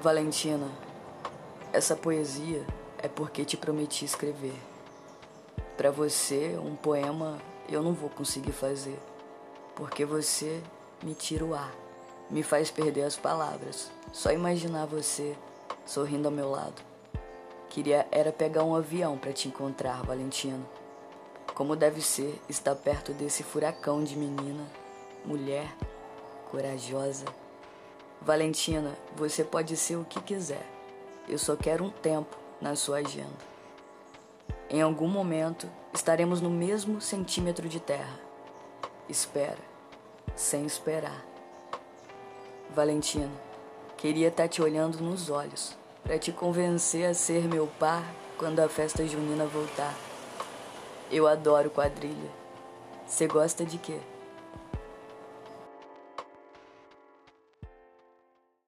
Valentina, essa poesia é porque te prometi escrever. Para você, um poema eu não vou conseguir fazer, porque você me tira o ar, me faz perder as palavras. Só imaginar você sorrindo ao meu lado. Queria era pegar um avião para te encontrar, Valentina. Como deve ser estar perto desse furacão de menina, mulher, corajosa. Valentina, você pode ser o que quiser. Eu só quero um tempo na sua agenda. Em algum momento estaremos no mesmo centímetro de terra. Espera, sem esperar. Valentina, queria estar te olhando nos olhos para te convencer a ser meu par quando a festa junina voltar. Eu adoro quadrilha. Você gosta de quê?